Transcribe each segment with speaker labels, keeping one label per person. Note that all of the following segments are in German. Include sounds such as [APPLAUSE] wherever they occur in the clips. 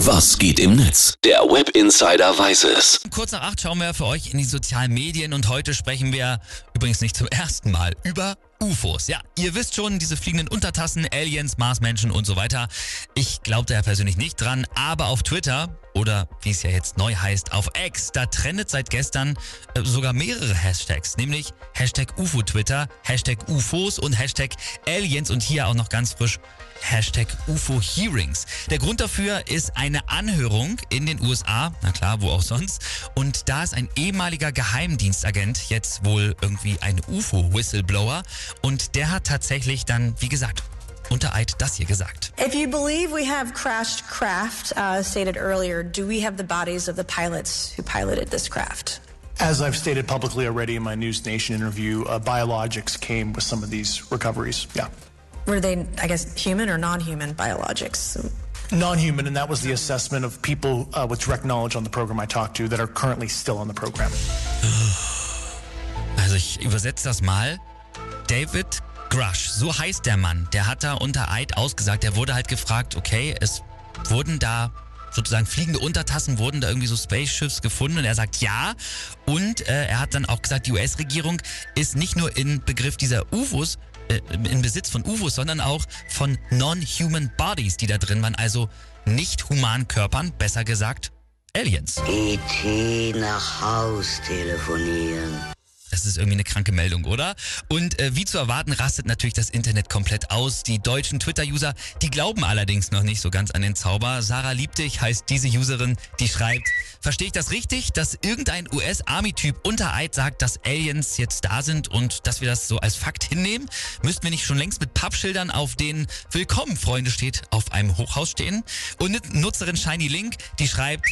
Speaker 1: Was geht im Netz? Der Web Insider weiß es.
Speaker 2: Kurz nach acht schauen wir für euch in die sozialen Medien und heute sprechen wir übrigens nicht zum ersten Mal über UFOs. Ja, ihr wisst schon, diese fliegenden Untertassen, Aliens, Marsmenschen und so weiter. Ich glaube da ja persönlich nicht dran, aber auf Twitter oder wie es ja jetzt neu heißt, auf X, da trendet seit gestern äh, sogar mehrere Hashtags, nämlich Hashtag UFO-Twitter, Hashtag UFOs und Hashtag Aliens und hier auch noch ganz frisch Hashtag UFO-Hearings. Der Grund dafür ist eine Anhörung in den USA, na klar, wo auch sonst, und da ist ein ehemaliger Geheimdienstagent jetzt wohl irgendwie ein UFO-Whistleblower. Und der hat tatsächlich dann, wie gesagt, unter Eid das hier gesagt.
Speaker 3: If you believe we have crashed craft, uh, stated earlier, do we have the bodies of the pilots who piloted this craft?
Speaker 4: As I've stated publicly already in my News Nation interview, uh, biologics came with some of these recoveries. Yeah.
Speaker 3: Were they, I guess, human or non-human biologics?
Speaker 4: Non human, and that was the assessment of people uh, with direct knowledge on the program I talked to that are currently still on the program. [SIGHS]
Speaker 2: Also ich übersetze das mal. David Grush, so heißt der Mann, der hat da unter Eid ausgesagt, der wurde halt gefragt, okay, es wurden da sozusagen fliegende Untertassen, wurden da irgendwie so Spaceships gefunden und er sagt ja. Und äh, er hat dann auch gesagt, die US-Regierung ist nicht nur in Begriff dieser UFOs, äh, in Besitz von UFOs, sondern auch von Non-Human Bodies, die da drin waren, also nicht humanen Körpern, besser gesagt Aliens.
Speaker 5: E.T. nach Haus telefonieren.
Speaker 2: Das ist irgendwie eine kranke Meldung, oder? Und äh, wie zu erwarten, rastet natürlich das Internet komplett aus. Die deutschen Twitter-User, die glauben allerdings noch nicht so ganz an den Zauber. Sarah Liebdich heißt diese Userin, die schreibt, verstehe ich das richtig, dass irgendein US-Army-Typ unter Eid sagt, dass Aliens jetzt da sind und dass wir das so als Fakt hinnehmen? Müssten wir nicht schon längst mit Pappschildern auf denen Willkommen, Freunde steht, auf einem Hochhaus stehen? Und Nutzerin Shiny Link, die schreibt,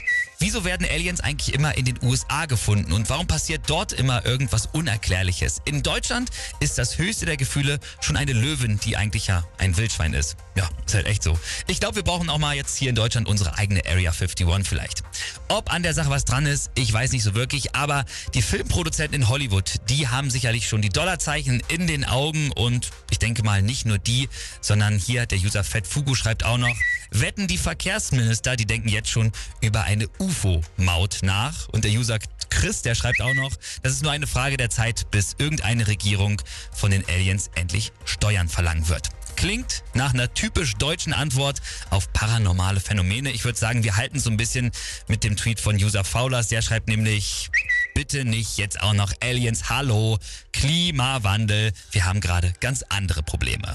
Speaker 2: Wieso werden Aliens eigentlich immer in den USA gefunden und warum passiert dort immer irgendwas Unerklärliches? In Deutschland ist das höchste der Gefühle schon eine Löwin, die eigentlich ja ein Wildschwein ist. Ja, ist halt echt so. Ich glaube, wir brauchen auch mal jetzt hier in Deutschland unsere eigene Area 51 vielleicht. Ob an der Sache was dran ist, ich weiß nicht so wirklich, aber die Filmproduzenten in Hollywood, die haben sicherlich schon die Dollarzeichen in den Augen und ich denke mal nicht nur die, sondern hier der User Fat Fugu schreibt auch noch, wetten die Verkehrsminister, die denken jetzt schon über eine UFO-Maut nach. Und der User Chris, der schreibt auch noch, das ist nur eine Frage der Zeit, bis irgendeine Regierung von den Aliens endlich Steuern verlangen wird. Klingt nach einer typisch deutschen Antwort auf paranormale Phänomene. Ich würde sagen, wir halten so ein bisschen mit dem Tweet von User Faulers. Der schreibt nämlich, bitte nicht jetzt auch noch Aliens. Hallo, Klimawandel. Wir haben gerade ganz andere Probleme.